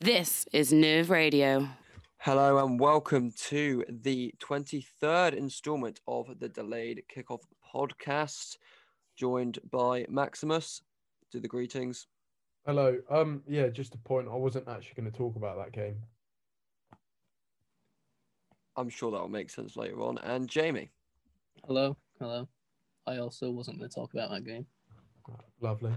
This is Nerve Radio. Hello and welcome to the 23rd installment of the Delayed Kickoff podcast, joined by Maximus. Do the greetings. Hello. Um, yeah, just a point. I wasn't actually going to talk about that game. I'm sure that will make sense later on. And Jamie. Hello, hello. I also wasn't going to talk about that game. Lovely.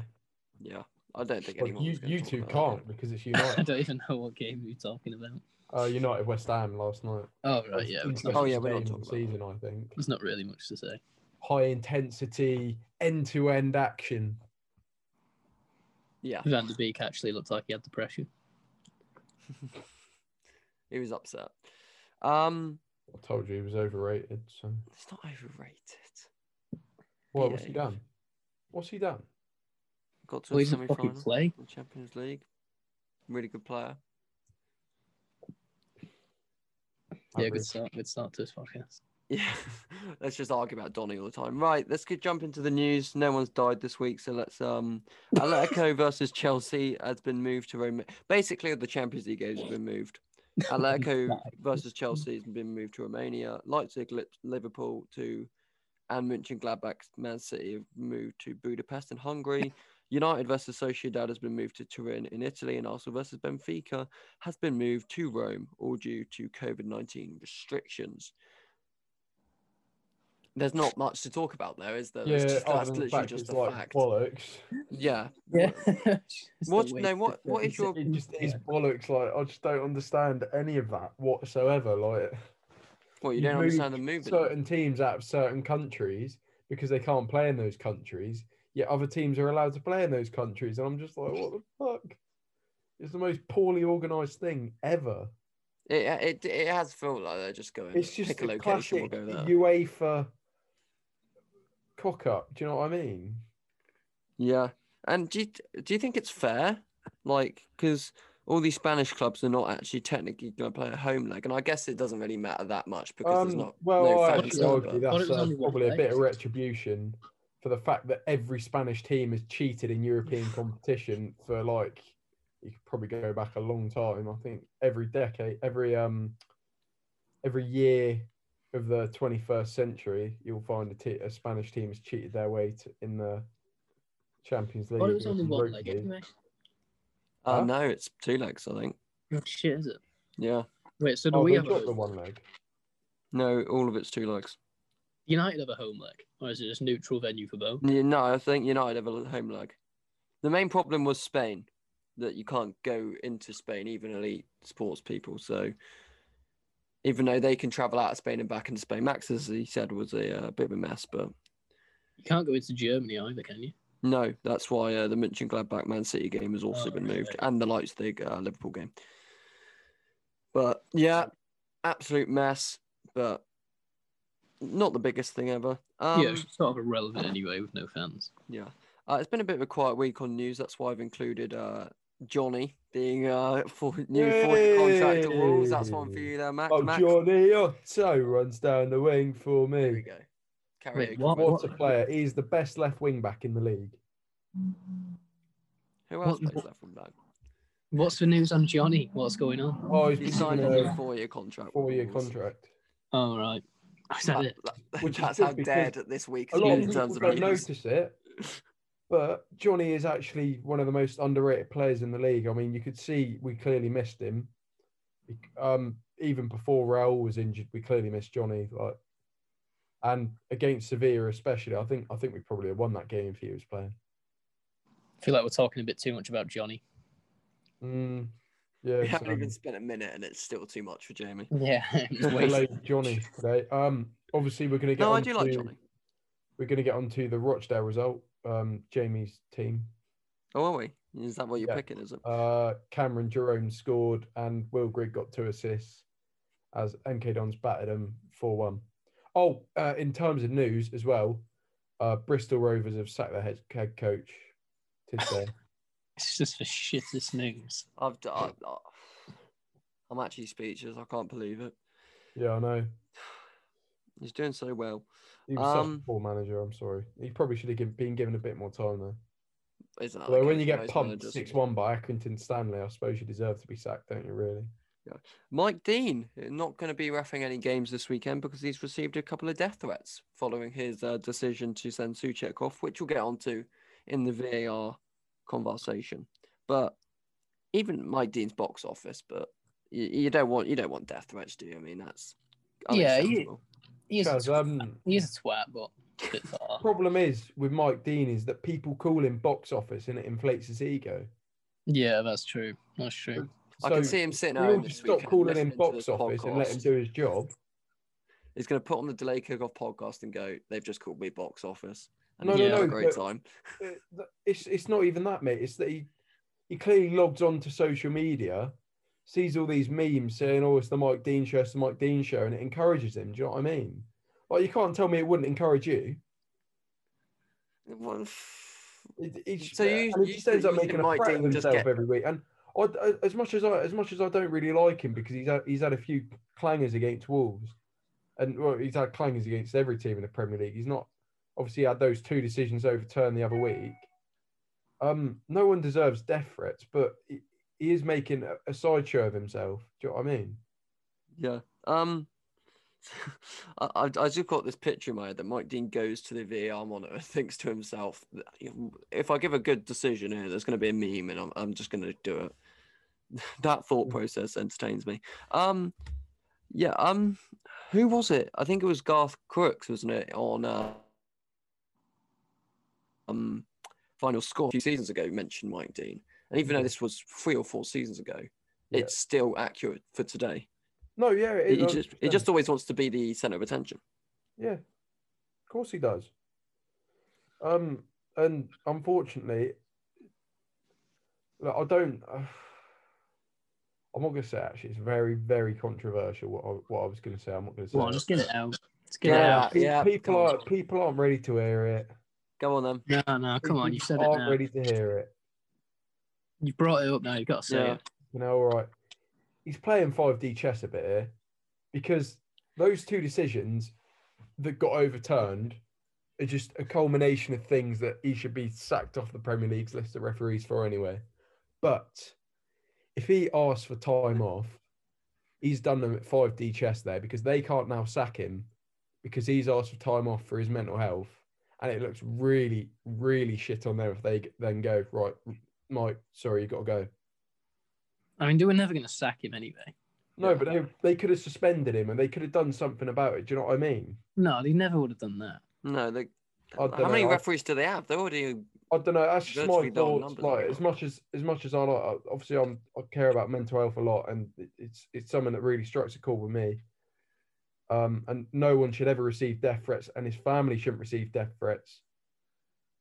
Yeah, I don't think Well, anyone. you you two can't that. because it's United. I don't even know what game you're talking about. uh, United West Ham last night. Oh right, yeah. It's not, Oh, yeah, we're not talking of the about season. I think there's not really much to say. high intensity, end to end action. Yeah, Van der Beek actually looked like he had the pressure. he was upset. Um, I told you he was overrated. So it's not overrated. what? What's he done? What's he done? Got to Well, a he semi didn't fucking final play. in Champions League. Really good player. Yeah, Average. good start. Good start to this podcast. Yeah, let's just argue about Donny all the time. Right, let's get jump into the news. No one's died this week, so let's um Atletico versus Chelsea has been moved to Rome. Basically, the Champions League games have been moved. Atletico versus Chelsea has been moved to Romania. Leipzig, Liverpool to, and Mönchengladbach, Man City have moved to Budapest in Hungary. United versus Sociedad has been moved to Turin in Italy, and Arsenal versus Benfica has been moved to Rome, all due to COVID nineteen restrictions. There's not much to talk about there, is there? Yeah, just, that's literally fact just a like fact. bollocks. Yeah. Yeah. What- no, what- what is your- It just is bollocks. Like I just don't understand any of that whatsoever. Like Well, you You've don't understand the moved movement. Certain teams out of certain countries because they can't play in those countries, yet other teams are allowed to play in those countries, and I'm just like, what the fuck? It's the most poorly organised thing ever. It, it it has felt like they're just going. It's just pick a the location, we'll classic go there. UEFA cock up. Do you know what I mean? Yeah, and do you, do you think it's fair? Like, because all these Spanish clubs are not actually technically going to play a home leg, and I guess it doesn't really matter that much because there's Um, not well, no I fans actually argue but- Thought it that's uh, probably a bit of retribution for the fact that every Spanish team has cheated in European competition for like you could probably go back a long time. I think every decade, every um, every year of the 21st century, you'll find a, t- a Spanish team has cheated their way to, in the Champions League. Thought it was only one leg League. anyway. Uh, Huh? no, it's two legs, I think. Oh, shit, is it? Yeah, Wait, so do Oh, we have a the home? one leg. no, all of it's two legs. United have a home leg, or is it just neutral venue for both? No, I think United have a home leg. The main problem was Spain, that you can't go into Spain, even elite sports people. So, even though they can travel out of Spain and back into Spain, Max, as he said, was a uh, bit of a mess. But You can't go into Germany either, can you? no, that's why uh, the Mönchengladbach Man City game has also Oh, been moved, and the Leipzig uh, Liverpool game. But yeah, absolute mess. But not the biggest thing ever. Um, yeah, it's sort of irrelevant anyway with no fans. Yeah. Uh, it's been a bit of a quiet week on news. That's why I've included uh, Jonny being uh, for new fourth contract rules. That's one for you there, Max. Oh, Max. Jonny Otto runs down the wing for me. There we go. Karaoke. Wait, what- What a player. He's the best left wing back in the league. Who else what- plays that from back? What's the news on Jonny? What's going on? Oh, he's He signed a new four-year contract. four year rules. contract. Oh, right. Is that That- it? that- Which is that's good how dead this week A lot of people terms of don't news. notice it, but Jonny is actually one of the most underrated players in the league. I mean, you could see we clearly missed him. Um, even before Raul was injured, we clearly missed Jonny. Like, and against Sevilla, especially, I think I think we probably have won that game if he was playing. I feel like we're talking a bit too much about Jonny. Mm, yeah, We haven't um, even spent a minute, and it's still too much for Jamie. Yeah, it Hello. Jonny today. Um, obviously we're going to get. No, I on do like to- Jonny. We're going to get onto the Rochdale result. Um, Jamie's team. Oh, are we? Is that what you're Yeah. picking? Is it? Uh, Cameron Jerome scored, and Will Grigg got two assists as MK Dons battered them four one. Oh, uh, in terms of news as well, uh, Bristol Rovers have sacked their head, head coach today. It's just the shittest news. I've. d- I, I, I'm actually speechless. I can't believe it. yeah, I know. He's doing so well. He was such Um, a poor manager. I'm sorry. He probably should have given, been given a bit more time though. isn't that? Although when you for get most pumped managers? six one by Accrington Stanley, I suppose you deserve to be sacked, don't you? Really? Yeah. Mike Dean not going to be refing any games this weekend because he's received a couple of death threats following his uh, decision to send Soucek off, which we'll get onto in the VAR conversation. But even Mike Dean's box office, but you, you don't want you don't want death threats, do you? I mean that's Yeah, you- unacceptable. He's a, Guys, twat. um, He's a twat, but a problem is with Mike Dean is that people call him box office and it inflates his ego. Yeah, that's true. That's true. I can see him sitting we at all home just stop calling him box this office and let him do his job. He's going to put on the Delay Kickoff podcast and go, "They've just called me box office," and No, he's no, having no, a great time. It's it's not even that, mate. It's that he he clearly logs on to social media, sees all these memes saying, "Oh, it's the Mike Dean show, it's the Mike Dean show," and it encourages him. Do you know what I mean? Like you can't tell me it wouldn't encourage you. Well, It, So you- and he just ends up making a Dean of himself get- every week. And I- as much as I as much as I don't really like him because he's had, he's had a few clangers against Wolves, and well, he's had clangers against every team in the Premier League. He's not obviously had those two decisions overturned the other week. Um, no one deserves death threats, but he, he is making a, a sideshow of himself. Do you know what I mean? Yeah. Um, I, I just got this picture in my head that Mike Dean goes to the VAR monitor and thinks to himself, if I give a good decision here, there's going to be a meme and I'm, I'm just going to do it. that thought process entertains me. Um, yeah. Um, who was it? I think it was Garth Crooks, wasn't it? On uh, um, final score a few seasons ago mentioned Mike Dean, and even though this was three or four seasons ago, Yeah. it's still accurate for today. No, yeah, He, it, he just he 100%. just always wants to be the center of attention. Yeah, of course he does. Um, and unfortunately, look, I don't. Uh, I'm not going to say actually. It's very, very controversial. What I, what I was going to say, I'm not going to say. Come on, it. just get it out. Let's get Yeah. it out. Pe- yeah, people come on. are people aren't ready to hear it. Go on then. No, no, come on. People You said it aren't now. ready to hear it. You brought it up now. You've got to say Yeah. it. You know, all right. He's playing 5D chess a bit here because those two decisions that got overturned are just a culmination of things that he should be sacked off the Premier League's list of referees for anyway. But if he asks for time off, he's done them at 5D chess there because they can't now sack him because he's asked for time off for his mental health. And it looks really, really shit on them if they then go, right, Mike, sorry, you got to go. I mean, they were never going to sack him anyway. No, but they, they could have suspended him and they could have done something about it. Do you know what I mean? No, they never would have done that. No, they. I How dunno, many I- referees do they have? They're already. I don't know. That's just my Virtually thoughts. Like as much as as much as I like, obviously I'm I care about mental health a lot, and it- it's it's something that really strikes a chord with me. Um, and no one should ever receive death threats, and his family shouldn't receive death threats.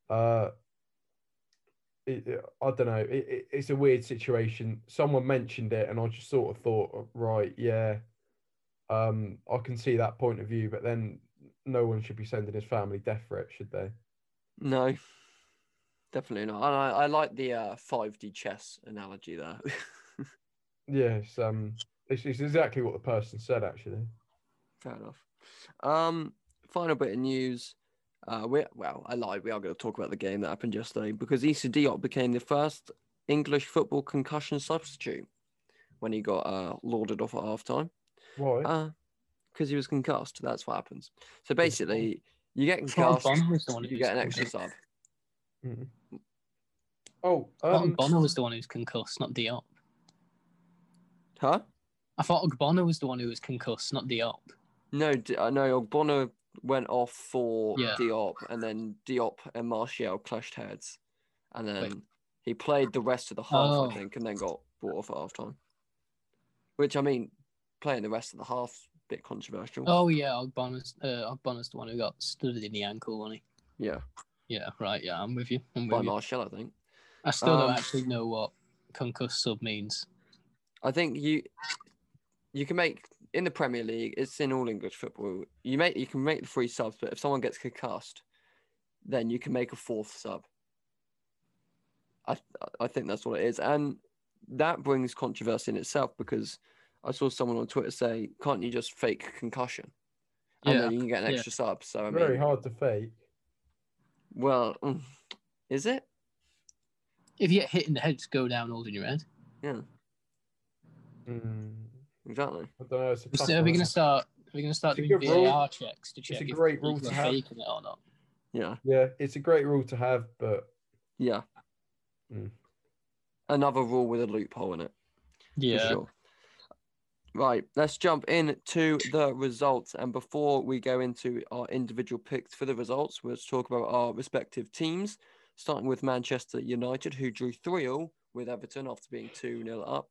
Uh, it, it- I don't know. It, it, it's a weird situation. Someone mentioned it, and I just sort of thought, right, yeah, um, I can see that point of view, but then no one should be sending his family death threats, should they? No, definitely not. And I, I like the uh, 5D chess analogy there. Yes, um, it's, it's exactly what the person said, actually. Fair enough. Um, final bit of news. Uh, we well, I lied. We are going to talk about the game that happened yesterday because Issa Diop became the first English football concussion substitute when he got uh, lauded off at half time. Why? Uh, because he was concussed. That's what happens. So basically, you get concussed, Bonner was the one who you get an extra sub. Mm. oh, I um, Bonner was the one who was concussed, not Diop. Huh? I thought Bonner was the one who was concussed, not Diop. No, uh, no. Bonner went off for Yeah. Diop, and then Diop and Martial clashed heads, and then Wait. he played the rest of the half, Oh. I think, and then got brought off at half time. Which I mean, playing the rest of the half bit controversial. Oh yeah, Ogbonna's uh, Ogbonna's the one who got studded in the ankle, wasn't he? Yeah, Yeah, right. Yeah, I'm with you. I'm by with you. Martial, I think. I still Um, don't actually know what concussed sub means. I think you you can make in the Premier League. It's in all English football. You make you can make the three subs, but if someone gets concussed, then you can make a fourth sub. I I think that's what it is, and that brings controversy in itself because I saw someone on Twitter say, "Can't you just fake concussion?" And Yeah, then you can get an yeah. extra sub. So I very hard to fake. well, mm, is it? If you get hit in the head, just go down holding your head. Yeah, Mm, exactly. I don't know. It's a So are we one. going to start? Are we going to start doing good rule. VAR checks to check a great people rule to have. faking it or not? Yeah, Yeah, it's a great rule to have, but yeah. Mm. Another rule with a loophole in it. for Yeah. sure. Right, let's jump into the results. And before we go into our individual picks for the results, let's talk about our respective teams, starting with Manchester United, who drew 3 0 with Everton after being 2 0 up.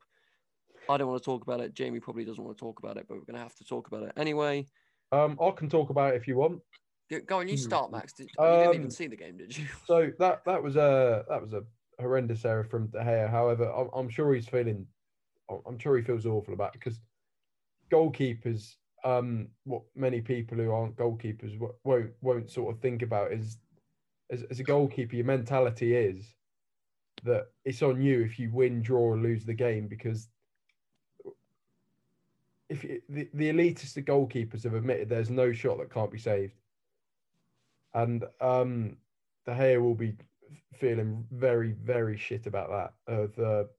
I don't want to talk about it. Jamie probably doesn't want to talk about it, but we're going to have to talk about it anyway. um, I can talk about it if you want. Go- on, you Hmm. start, Max. Did, you didn't even Um, see the game, did you? So that that was a that was a horrendous error from De Gea. However, I'm, I'm sure he's feeling, I'm- I'm sure he feels awful about it because goalkeepers, um, what many people who aren't goalkeepers won't won't sort of think about is, as, as a goalkeeper, your mentality is that it's on you if you win, draw, or lose the game because. If the, the elitist of goalkeepers have admitted there's no shot that can't be saved, and um, De Gea will be feeling very, very shit about that. Uh, the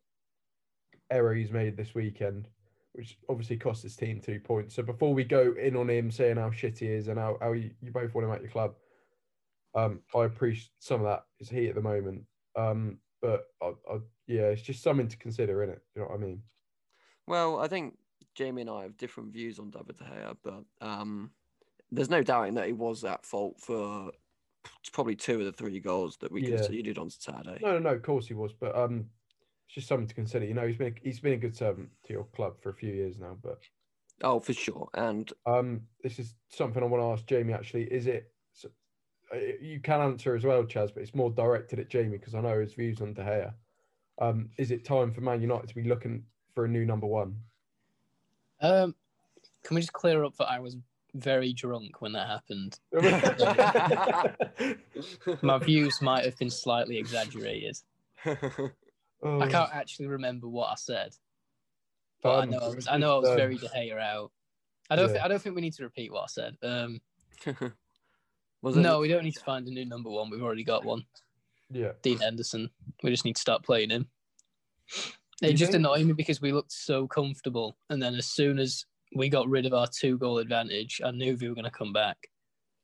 error he's made this weekend, which obviously cost his team two points. So before we go in on him saying how shit he is and how, how you, you both want him at your club, um, I appreciate some of that is he at the moment. Um, but I, I, yeah, it's just something to consider, in it. You know what I mean? Well, I think Jamie and I have different views on David De Gea, but um, there's no doubting that he was at fault for probably two of the three goals that we Yeah. conceded on Saturday. No, no, no. Of course he was, but um, it's just something to consider. You know, he's been he's been a good servant to your club for a few years now, but Oh, for sure. And Um, this is something I want to ask Jamie. Actually, is it? uh, You can answer as well, Chaz, but it's more directed at Jamie because I know his views on De Gea. Um, is it time for Man United to be looking for a new number one? Um, can we just clear up that I was very drunk when that happened? My views might have been slightly exaggerated. Oh, I can't actually remember what I said, but I um, know I was. I know I was very De Gea out. I don't. yeah. Think, I don't think we need to repeat what I said. Um, was it? no, we don't need to find a new number one. We've already got one. Yeah, Dean Henderson. We just need to start playing him. It just think- annoyed me because we looked so comfortable, and then as soon as we got rid of our two goal advantage, I knew we were going to come back.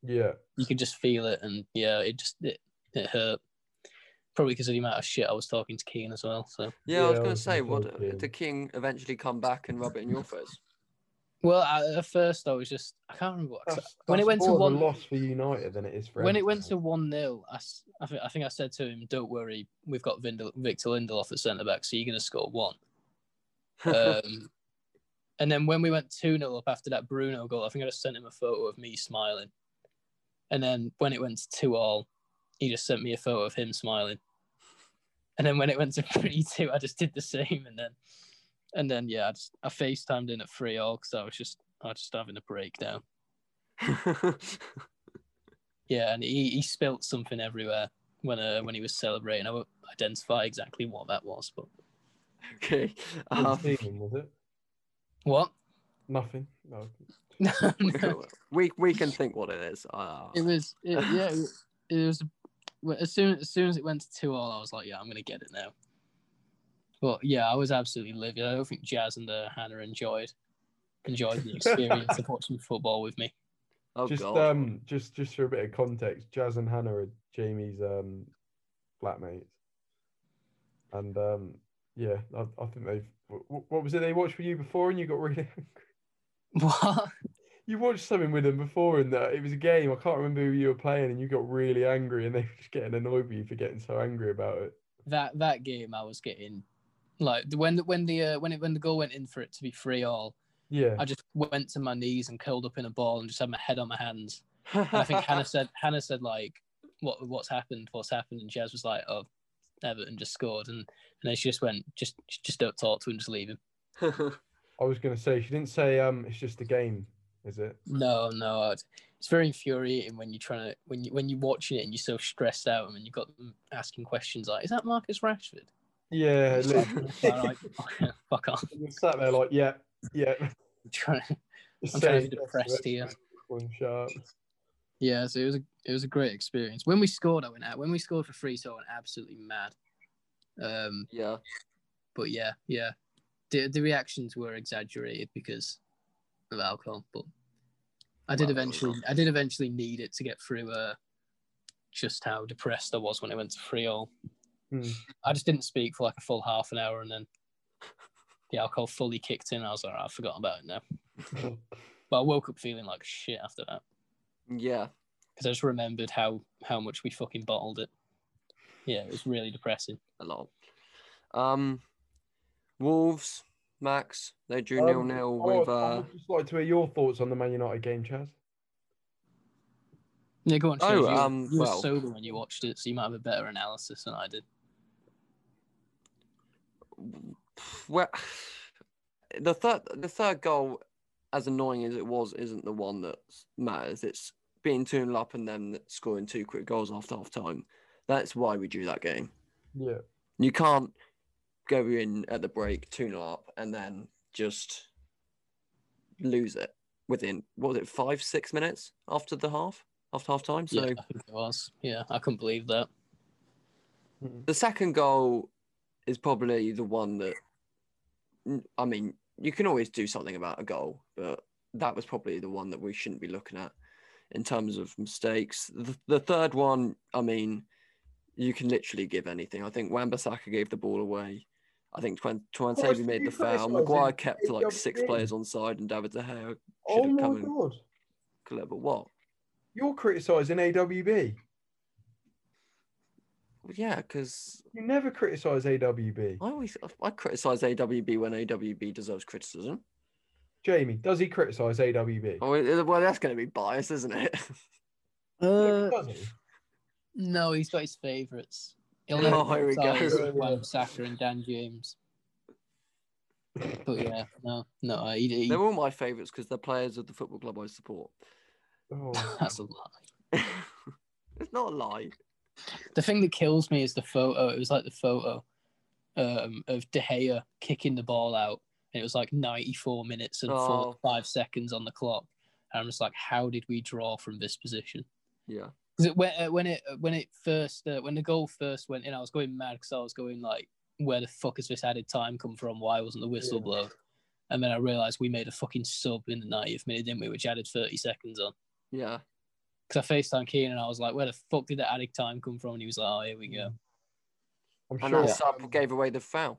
yeah. You could just feel it, and yeah, it just it, it hurt. Probably because of the amount of shit I was talking to Keane as well. So Yeah, I was Yeah, going to say, gonna what talk to him. did King eventually come back and rub it in your face? Well, I, at first I was just I can't remember what That's, when it that's went to one loss for United than it is for when it went to one 0 I, I, I think I said to him, "Don't worry, we've got Vindel, Victor Lindelof at centre back, so you're going to score one." Um, and then when we went 2 0 up after that Bruno goal, I think I just sent him a photo of me smiling. And then when it went to 2 all, he just sent me a photo of him smiling. And then when it went to 3 2, I just did the same. And then, and then yeah, I, just, I FaceTimed in at 3 all because I was just, I was just having a breakdown. Yeah, and he, he spilt something everywhere when uh, when he was celebrating. I won't identify exactly what that was, but okay. What Um, team, was it? what? Nothing. No. No, no. we we can think what it is. Uh, It was it, yeah. It, it was as soon as soon as it went to two all, I was like, yeah, I'm gonna get it now. But yeah, I was absolutely livid. I don't think Jazz and uh, Hannah enjoyed enjoyed the experience of watching football with me. oh just God. um, just just for a bit of context, Jazz and Hannah are Jamie's um flatmates, and um, yeah, I, I think they've. What, what was it they watched with you before, and you got really angry? What? You watched something with them before, and that it was a game. I can't remember who you were playing, and you got really angry, and they were just getting annoyed with you for getting so angry about it. That that game, I was getting like when the when the uh, when it when the goal went in for it to be free all, Yeah, I just went to my knees and curled up in a ball and just had my head on my hands. And I think Hannah said Hannah said like, "What what's happened? What's happened?" And Jazz was like, "Oh, Everton just scored," and and then she just went, "Just just don't talk to him, just leave him." I was gonna say she didn't say um, it's just a game, is it? No, no, it's, it's very infuriating when you're trying to when you when you're watching it and you're so stressed out and you've got them asking questions like, "Is that Marcus Rashford?" Yeah, It's like, literally. Like, fuck off. You sat there like, yeah, yeah. I'm trying, I'm trying to be depressed here. go and shut up. Yeah, so it was a it was a great experience. When we scored, I went out. When we scored for free, so I went absolutely mad. Um, Yeah. but yeah, yeah, the the reactions were exaggerated because of alcohol. But I did Well, eventually, I did eventually need it to get through. Uh, just how depressed I was when I went to Freehold. Hmm. I just didn't speak for like a full half an hour, and then the alcohol fully kicked in. I was like, "Oh, I forgot about it now. But I woke up feeling like shit after that Yeah. because I just remembered how how much we fucking bottled it. Yeah, it was really depressing. A lot. Um, Wolves, Max, they drew nil Um, nil I with. would- I Uh, would just like to hear your thoughts on the Man United game, Chaz. Yeah, go on. Oh, you, um, you were well- sober when you watched it, so you might have a better analysis than I did. Well, the third the third goal, as annoying as it was, isn't the one that matters. It's being two 0 up and then scoring two quick goals after half time. That's why we drew that game. Yeah. You can't go in at the break two 0 up and then just lose it within what was it five six minutes after the half after half time. So yeah, I think it was. Yeah, I couldn't believe that. Mm. the second goal is probably the one that I mean, you can always do something about a goal, but that was probably the one that we shouldn't be looking at in terms of mistakes. The, the third one, I mean, you can literally give anything. I think Wan-Bissaka gave the ball away. I think Twan course, Tuanzebe made the foul. Maguire kept like six game. players on side, and David De Gea should Oh have my come and god. collect. But what? You're criticising AWB. Well, yeah, because You never criticise AWB. I always I criticize AWB when AWB deserves criticism. Jamie, does he criticise AWB? Oh, well, that's going to be biased, isn't it? Uh, no, he's got his favourites. He'll Oh, here we go. criticise Wan-Bissaka and Dan James. But yeah, no, no, he, he, They're all my favourites because they're players of the football club I support. Oh, that's a lie. it's not a lie. The thing that kills me is the photo. It was like the photo um, of De Gea kicking the ball out, and it was like 94 minutes and Oh. 45 seconds on the clock. And I'm just like, how did we draw from this position? Yeah. Because it, when, uh, when it when it first uh, when the goal first went in, I was going mad because I was going like, where the fuck has this added time come from? Why wasn't the whistle Yeah. blown? And then I realised we made a fucking sub in the 90th minute, didn't we? Which added 30 seconds on. Yeah. Because I FaceTime Keenan and I was like, where the fuck did that added time come from? And he was like, oh, here we go. I'm And sure. that sub gave away the foul.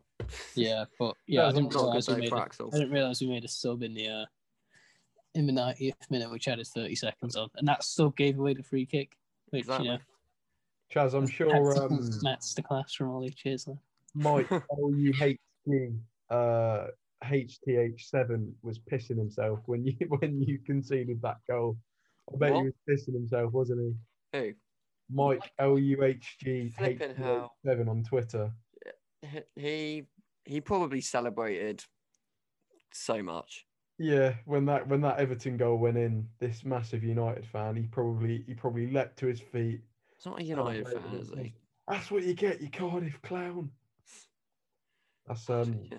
Yeah, but yeah, I didn't Not a good realize we made for a, I didn't realize we made a sub in the uh, in the 90th minute, which added 30 seconds on, and that sub gave away the free kick, which Exactly. you know, Chaz, I'm sure um, Matt's the class from all these cheers. There. Mike LUHG uh, HTH7 was pissing himself when you when you conceded that goal. I bet What? he was pissing himself, wasn't he? Who? Mike LUHG Flipping hell. HTH7 on Twitter. He he probably celebrated so much. Yeah, when that when that Everton goal went in, this massive United fan, he probably he probably leapt to his feet. He's not a United fan, is he? That's what you get, you Cardiff clown. That's um Yeah.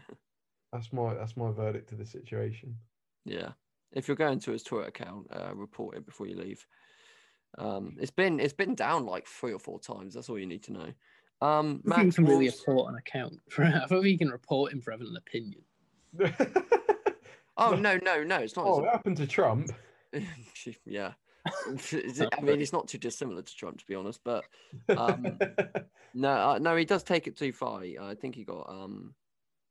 that's my that's my verdict to the situation. Yeah. If you're going to his Twitter account, uh, report it before you leave. Um, it's been it's been down like three or four times. That's all you need to know. Um, I think you Max can really report an account. For, I thought you can report him for having an opinion. Oh no, no, no! It's not. oh, it happened to Trump. yeah. I mean, it's not too dissimilar to Trump, to be honest. But Um, no, uh, no, he does take it too far. He- I think he got um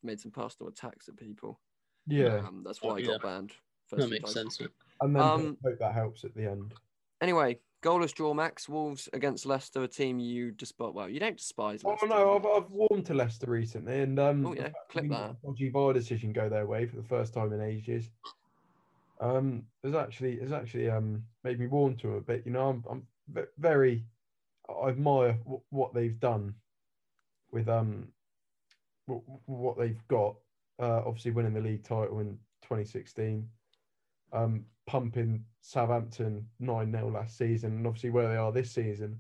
made some personal attacks at people. yeah, Um, that's why he Yeah. got banned. That makes sense. and then um, hope that helps at the end. Anyway, goalless draw, Max Wolves against Leicester, a team you despise. Well, you don't despise. Oh Leicester. no, I've, I've warmed to Leicester recently, and um, Oh, yeah, clip that. let a Dodgy VAR decision go their way for the first time in ages. Um, has actually has actually um made me warm to it a bit. You know, I'm I'm very I admire w- what they've done with um w- w- what they've got. Uh, obviously winning the league title in 2016, um, pumping Southampton nine 0 last season, and obviously where they are this season.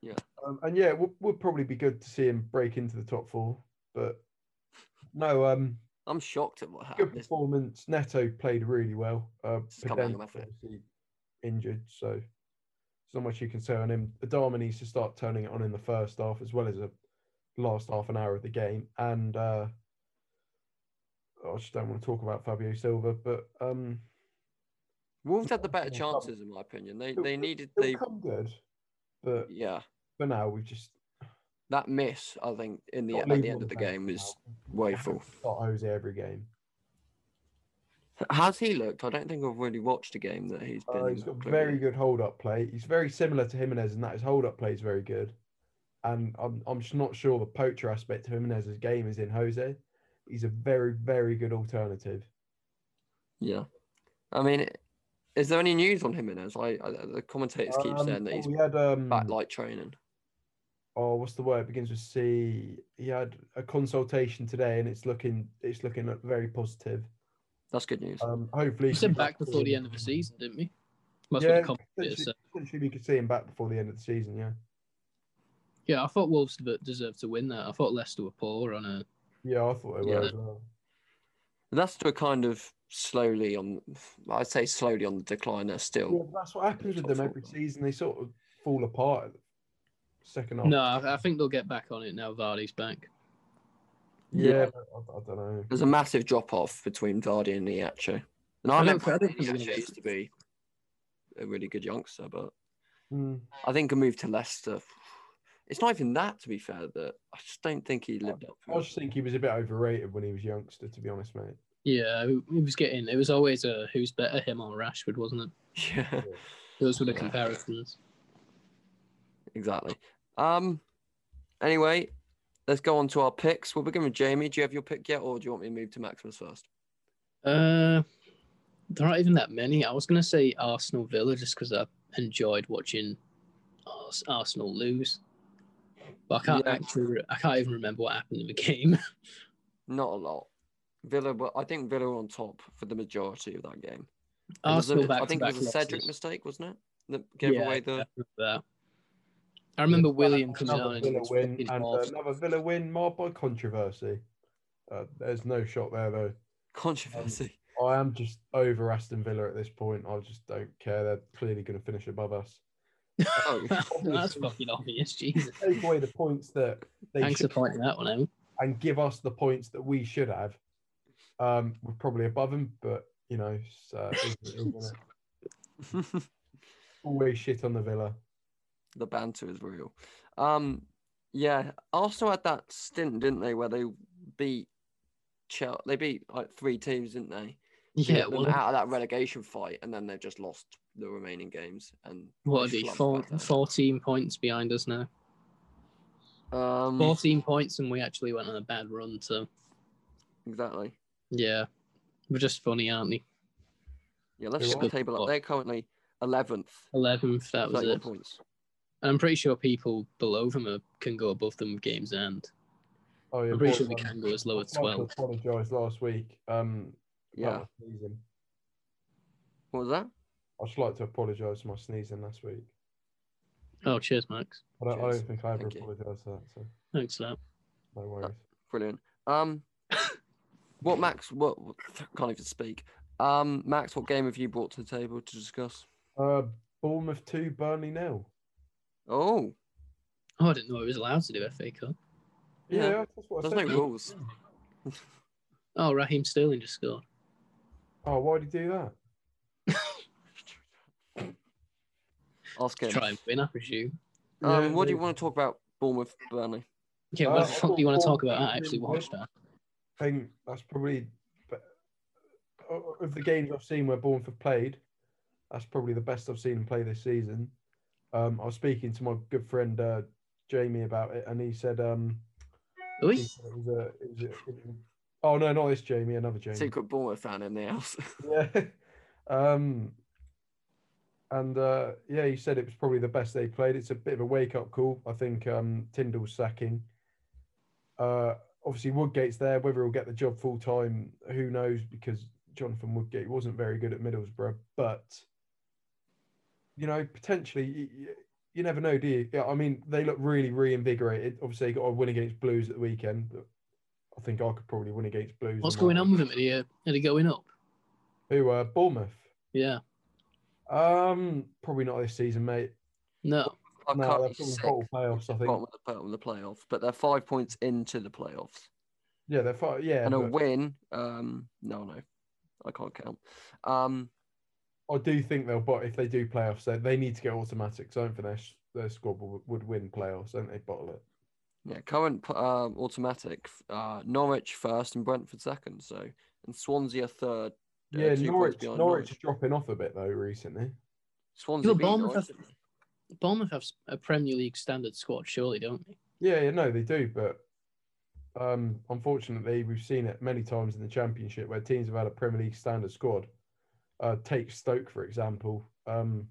Yeah. Um, and yeah, it would, would probably be good to see him break into the top four, but no, um, I'm shocked at what happened. Good performance. Neto played really well. Uh, Just come out my foot. injured, so there's not much you can say on him. Adama needs to start turning it on in the first half as well as a last half an hour of the game, and uh, I just don't want to talk about Fabio Silva, but um, Wolves had the better chances, in my opinion. They they needed they come good. But yeah for now, we just that miss. I think in the got at the end of the game now. woeful. Start Jose every game. Has he looked? I don't think I've really watched a game that he's been. Uh, he's got clearly. very good hold up play. He's very similar to Jimenez in that his hold up play is very good. And I'm I'm just not sure the poacher aspect of Jimenez's game is in Jose. He's a very, very good alternative. Yeah, I mean, is there any news on him? Jimenez? I, I the commentators keep Um, saying that he's we had um back light training. oh what's the word? It begins with C. He had a consultation today and it's looking it's looking very positive. That's good news. Um hopefully We he said can back before the end of the season, didn't we? Must Yeah, be the potentially, potentially we could see him back before the end of the season, yeah. Yeah, I thought Wolves deserved to win that. I thought Leicester were poor on a. Yeah, I thought they Yeah. were as well. Leicester kind of slowly on. I'd say slowly on the decline. They're Yeah, still. but that's what happens with them every four. season. They sort of fall apart second half. No, I, I think they'll get back on it now. Vardy's back. Yeah, but I, I don't know. There's a massive drop off between Vardy and Iacho. And I, I remember don't- I don't think they're Iacho used to be a really good youngster, but Mm. I think a move to Leicester. It's not even that, to be fair. That I just don't think he lived up. I To it. just think he was a bit overrated when he was youngster, to be honest, mate. Yeah, he he was getting. It was always a who's better, him or Rashford, wasn't it? Yeah, Those were the comparisons. exactly. Um. Anyway, let's go on to our picks. We'll begin with Jamie. Do you have your pick yet, or do you want me to move to Maximus first? Uh, there aren't even that many. I was gonna say Arsenal Villa just because I enjoyed watching Arsenal lose, but I can't Yeah. actually. I can't even remember what happened in the game. Not a lot. Villa, were, I think Villa were on top for the majority of that game. It a- Arsenal back I think to it was a Cedric losses. mistake, wasn't it? That gave Yeah, away the. remember. I remember Willian coming another on and Villa just win fucking and off. another Villa win marred by controversy. Uh, there's no shot there though. Controversy. I am just over Aston Villa at this point. I just don't care. They're clearly going to finish above us. Oh. That's fucking obvious, Jesus. Take away the points that they Thanks for pointing that one out. and give us the points that we should have. Um, we're probably above them, but you know, it's, uh, isn't it, isn't it? always shit on the Villa. the banter is real. Um, yeah, Arsenal had that stint, didn't they, where they beat Chelsea? They beat like three teams, didn't they? Yeah, well, out of that relegation fight, and then they've just lost the remaining games. And what are they they? Four, 14 points behind us now. Um, 14 points, and we actually went on a bad run. So, exactly. Yeah, we're just funny, aren't we? Yeah, let's Who get the table up. They're currently eleventh. 11th, that was 31 it. points. And I'm pretty sure people below them are, can go above them with games end. Oh, yeah, I'm pretty sure we um, can go as low as 12. to apologise last week. Um, Yeah. sneezing. What was that? I'd just like to apologise for my sneezing last week. Oh, cheers, Max. I don't, I don't think I ever Thank apologised for that, so Thanks for that. no worries. Brilliant. Um, what Max? What can't even speak. Um, Max, what game have you brought to the table to discuss? Uh, Bournemouth 2, Burnley nil. Oh, Oh, I didn't know I was allowed to do FA Cup. Yeah, Yeah. that's what I there's said. no rules. Oh, Raheem Sterling just scored. Oh, why did he do that? Ask him. Try and win, I presume. Um, Yeah, what do you want to talk about? Bournemouth, Burnley. Yeah, Uh, what I the fuck do you want to talk about? I actually win. watched that. I think that's probably of the games I've seen where Bournemouth have played. That's probably the best I've seen them play this season. Um, I was speaking to my good friend uh, Jamie about it, and he said, um, he said it was a, it was a, it oh no, not this Jamie, another Jamie. Secret Bournemouth fan in the house. Yeah. um, and uh, yeah, he said it was probably the best they played. It's a bit of a wake up call. I think um, Tindall's sacking. Uh, obviously, Woodgate's there. Whether he'll get the job full time, who knows? Because Jonathan Woodgate wasn't very good at Middlesbrough. But, you know, potentially, you, you never know, do you? Yeah, I mean, they look really reinvigorated. Obviously, they got a win against Blues at the weekend. But I think I could probably win against Blues. What's going on with him? Are he, uh, are he going up? Who, uh, Bournemouth? Yeah. Um, probably not this season, mate. No. Are no, currently they're probably sixth, bottom playoffs. I think. bottom of the bottom of the playoffs, but they're five points into the playoffs. Yeah, they're fine. Yeah, and a win, um, no, no, I can't count. Um, I do think they'll. But if they do playoffs, they, they need to get automatic. So I don't think their their squad would, would win playoffs. Don't they bottle it? yeah, current um, automatic, uh, Norwich first and Brentford second. So and Swansea are third. uh, Yeah, two points Norwich. behind Norwich dropping off a bit though recently. Swansea beat Bournemouth Norwich. Have, Bournemouth have a Premier League standard squad, surely, don't they? Yeah, yeah, no, they do, but um, unfortunately, we've seen it many times in the Championship where teams have had a Premier League standard squad. Uh, take Stoke for example. Um,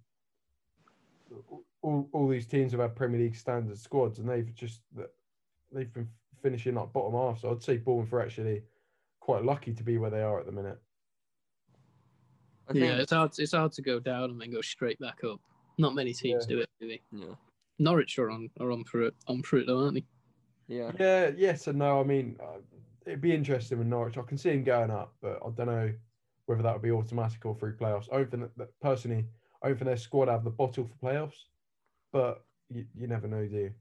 all, all these teams have had Premier League standard squads, and they've just they've been finishing like bottom half. So I'd say Bournemouth are actually quite lucky to be where they are at the minute. I Yeah, think, it's hard. It's hard to go down and then go straight back up. Not many teams Yeah. do it, do they? yeah, Norwich are on are on for it on for it though, aren't they? yeah. Yeah, yes and no. I mean, uh, it'd be interesting with Norwich. I can see him going up, but I don't know whether that would be automatic or through playoffs. I don't think that, that personally, I don't think their squad have the bottle for playoffs, but you, you never know, do you?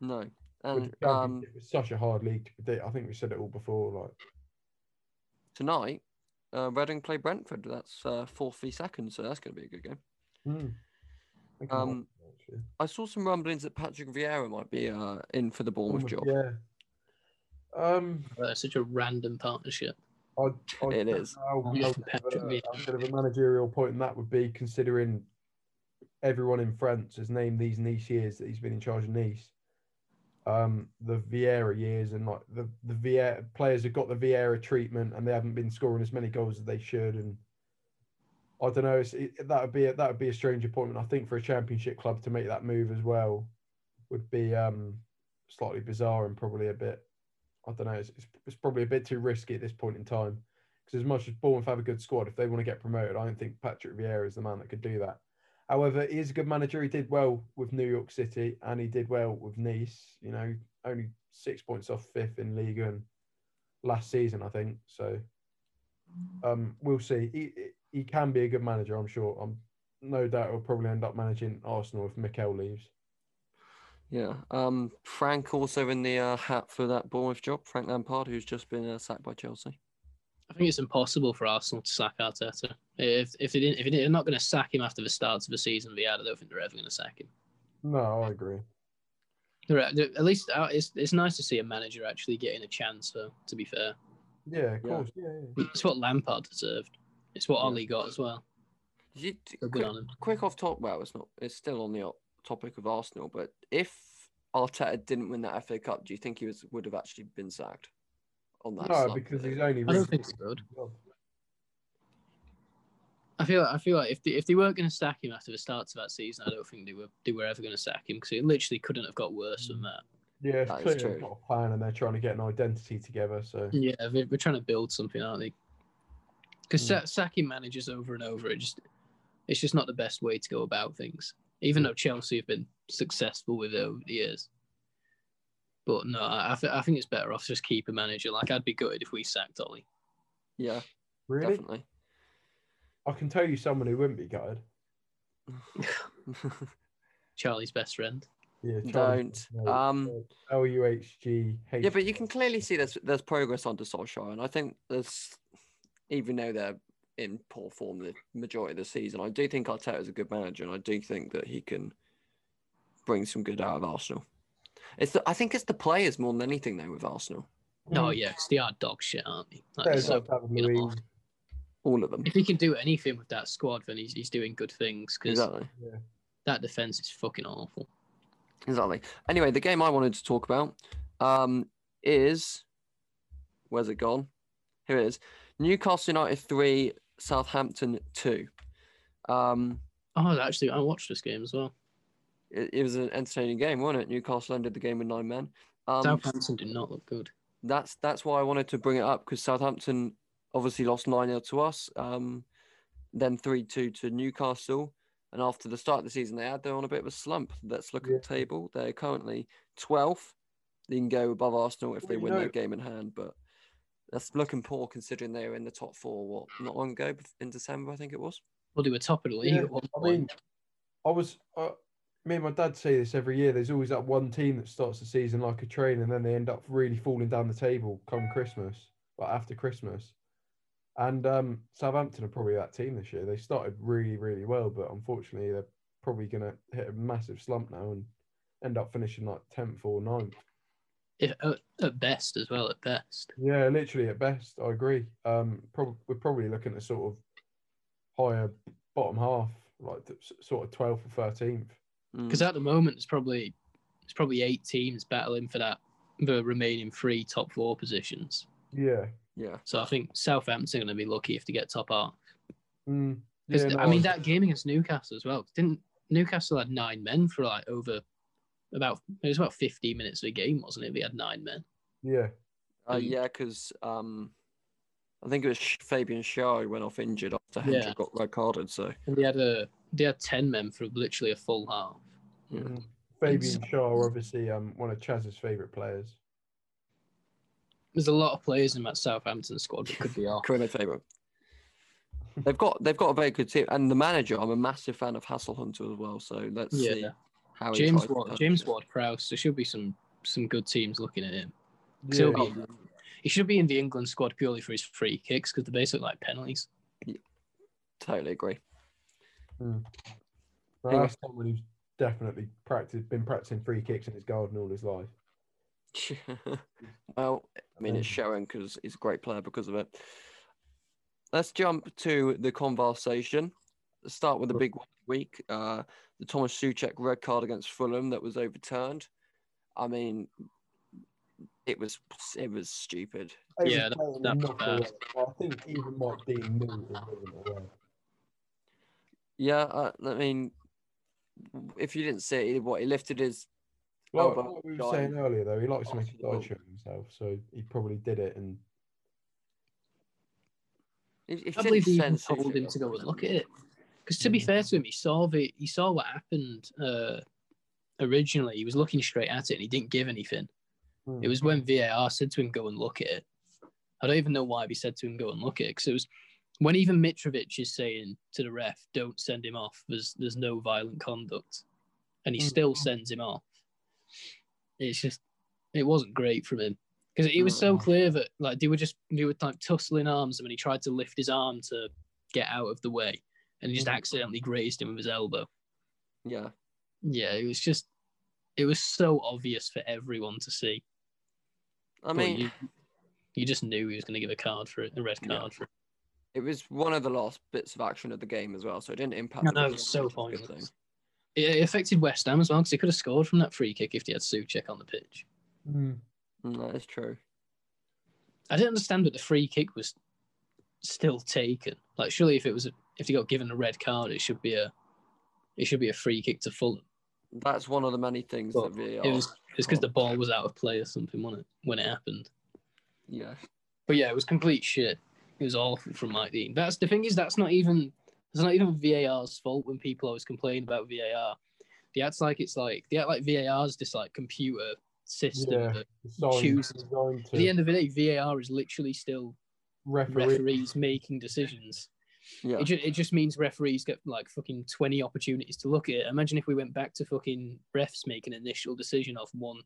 No, and the um, Championship, it's such a hard league to predict. I think we said it all before. Like, tonight, uh, Reading play Brentford. That's uh, fourth v second, so that's going to be a good game. hmm, I think it might Um, be. I saw some rumblings that Patrick Vieira might be uh, in for the Bournemouth job. Yeah. Um, Uh, such a random partnership. I, I It don't is. know How, Yeah, Patrick a- how good of a managerial point that would be, considering everyone in France has named these Nice years that he's been in charge of Nice. Um, the Vieira years and like the the Vieira players have got the Vieira treatment and they haven't been scoring as many goals as they should. And I don't know, it, that would be a, that would be a strange appointment. I think for a Championship club to make that move as well would be um slightly bizarre and probably a bit. I don't know. It's, it's, it's probably a bit too risky at this point in time because as much as Bournemouth have a good squad, if they want to get promoted, I don't think Patrick Vieira is the man that could do that. However, he is a good manager. He did well with New York City and he did well with Nice. You know, only six points off fifth in Liga and last season, I think. So um, we'll see. He he can be a good manager, I'm sure. I'm no doubt he'll probably end up managing Arsenal if Mikel leaves. Yeah. Um, Frank also in the uh, hat for that Bournemouth job. Frank Lampard, who's just been uh, sacked by Chelsea. I think it's impossible for Arsenal to sack Arteta. If if they didn't, if they're not going to sack him after the start of the season they had, I don't think they're ever going to sack him. No, I agree. They're, they're- at least uh, it's it's nice to see a manager actually getting a chance. Though, to be fair, Yeah, of Yeah. course. Yeah, yeah. it's what Lampard deserved. It's what Yeah. Ollie got as well. Did you, So good quick, on him. quick off top. Well, it's not. It's still on the topic of Arsenal. But if Arteta didn't win that FA Cup, do you think he was would have actually been sacked? On that. No, slump because he's only. I don't think so, got the job. I feel I feel like if they, if they weren't going to sack him after the start of that season, I don't think they were they were ever going to sack him because it literally couldn't have got worse than mm. that. Yeah, it's That is clear true. a plan and they're trying to get an identity together. So Yeah, they're, they're trying to build something, aren't they? Because Mm. sacking managers over and over, it just it's just not the best way to go about things. Even though Chelsea have been successful with it over the years, but no, I, I, th- I think it's better off just keep a manager. Like I'd be good if we sacked Ollie. Yeah, really, definitely. I can tell you someone who wouldn't be gutted. Charlie's best friend. Yeah, Don't. Um, L U H G H. Yeah, but you can clearly see there's there's progress under Solskjaer, and I think there's even though they're in poor form the majority of the season, I do think Arteta is a good manager, and I do think that he can bring some good out of Arsenal. It's the, I think it's the players more than anything though with Arsenal, Oh yeah, because they are dog shit, aren't they? Like, Yeah, they're it's so like you know, all of them. if he can do anything with that squad, then he's, he's doing good things because Exactly, that defense is fucking awful. exactly. Anyway, the game I wanted to talk about um, is where's it gone? Here it is. Newcastle United three, Southampton two. Um, Oh, actually, I watched this game as well. it, it was an entertaining game, wasn't it? Newcastle ended the game with nine men. Um, Southampton did not look good. that's that's why I wanted to bring it up because Southampton obviously lost nine 0 to us, um, then three two to Newcastle, and after the start of the season they had they're on a bit of a slump. Let's look Yeah. at the table. They're currently twelfth. They can go above Arsenal if they Well, you win their game in hand, but that's looking poor considering they were in the top four. What not long ago in December I think it was. Well, they were top of the league Yeah, at one I mean, I was uh, me and my dad say this every year. There's always that one team that starts the season like a train, and then they end up really falling down the table come Christmas, like after Christmas. And um, Southampton are probably that team this year. They started really, really well, but unfortunately, they're probably going to hit a massive slump now and end up finishing like tenth or 9th. If, at, at best as well, at best. Yeah, literally at best, I agree. Um, prob- we're probably looking at sort of higher bottom half, like th- sort of twelfth or thirteenth. Mm. Because at the moment, it's probably it's probably eight teams battling for that the remaining three top four positions. Yeah. yeah, So I think Southampton are going to be lucky if they get top half. Mm. 'Cause, yeah no, I mean, that game against Newcastle as well. Didn't Newcastle had nine men for like over about it was about 15 minutes of a game, wasn't it? We had nine men. Yeah. uh, Mm. yeah, because um, I think it was Fabian Schar who went off injured after Yeah. Hendrick got red carded. So And they had a they had 10 men for literally a full half. Yeah. Mm. Fabian Schar, obviously, um, one of Chaz's favourite players. There's a lot of players in that Southampton squad that could be off. career favourite. They've got they've got a very good team, and the manager. I'm a massive fan of Hasenhuttl as well. So let's Yeah. see how James Ward, James. Ward Prowse. There should be some some good teams looking at him. 'Cause Yeah, he'll be- he should be in the England squad purely for his free kicks because they're basically like penalties. Totally agree. no, Anyway. that's someone who's definitely practiced, been practicing free kicks in his garden all his life. well, I mean, it's Um, showing because he's a great player because of it. Let's jump to the conversation. Let's start with the big one of the week. Uh, the Thomas Soucek red card against Fulham that was overturned. I mean, it was it was stupid. Yeah, was that- that a was knockaround. I think even Mike Dean knew it. Yeah, uh, I mean, if you didn't see it, what he lifted his Well, Elbow like we were shine saying earlier, though, he likes to make a the ball. sideshow of himself, so he probably did it. And If, if I believe he even send told him to go and look at it. Because to be Mm. fair to him, he saw the he saw what happened uh, originally. He was looking straight at it and he didn't give anything. Hmm. It was when VAR said to him, "Go and look at it." I don't even know why he said to him, "Go and look at it," because it was when even Mitrovic is saying to the ref, "Don't send him off." There's there's no violent conduct, and he Mm. still sends him off. It's just it wasn't great from him because it was so Mm. clear that like they were just they were like tussling arms, and when he tried to lift his arm to get out of the way, and he just Mm. accidentally grazed him with his elbow. yeah, Yeah, it was just it was so obvious for everyone to see. I mean, you, you just knew he was going to give a card for it, a red Yeah. card for it. it was one of the last bits of action of the game as well, so it didn't impact. No, the no, result, it's so which is a pointless. thing. It affected West Ham as well because he could have scored from that free kick if he had Soucek on the pitch. Hmm. Mm, that is true. I didn't understand that the free kick was still taken. Like, surely if it was a, if they got given a red card, it should be a it should be a free kick to Fulham. That's one of the many things But that VAR. It was it's because the ball was out of play or something, wasn't it, when it happened? yeah, But yeah, it was complete shit. It was awful from Mike Dean. That's the thing is that's not even it's not even VAR's fault when people always complain about VAR. They act like it's like they act like VAR is this like computer system. Yeah. That, chooses. At the end of the day, VAR is literally still referee. referees making decisions. Yeah, It, ju- it just means referees get like fucking 20 opportunities to look at it. Imagine if we went back to fucking refs making an initial decision off one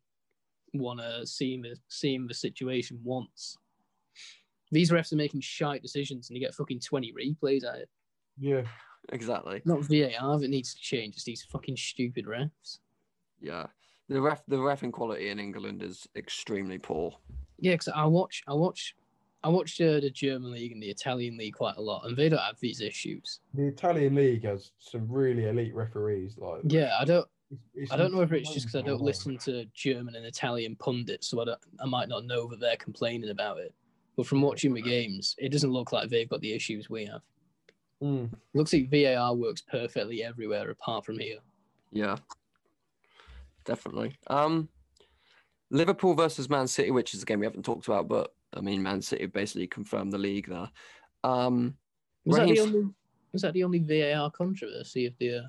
one uh seeing the seeing the situation once. These refs are making shite decisions and you get fucking 20 replays at it. Yeah. exactly. Not VAR that needs to change, it's these fucking stupid refs. Yeah, the ref, the ref refing quality in England is extremely poor. Yeah, because I watch I watch I watched uh, the German league and the Italian league quite a lot, and they don't have these issues. The Italian league has some really elite referees. Like Yeah, I don't it's- it's I don't know whether it's just because I don't listen to German and Italian pundits, so I, don't, I might not know that they're complaining about it. But from watching the games, it doesn't look like they've got the issues we have. Mm. looks like VAR works perfectly everywhere apart from here. Yeah, definitely. Um, Liverpool versus Man City, which is a game we haven't talked about, but I mean, Man City basically confirmed the league there. Um, Was that, the only, was that the only VAR controversy of the? Uh...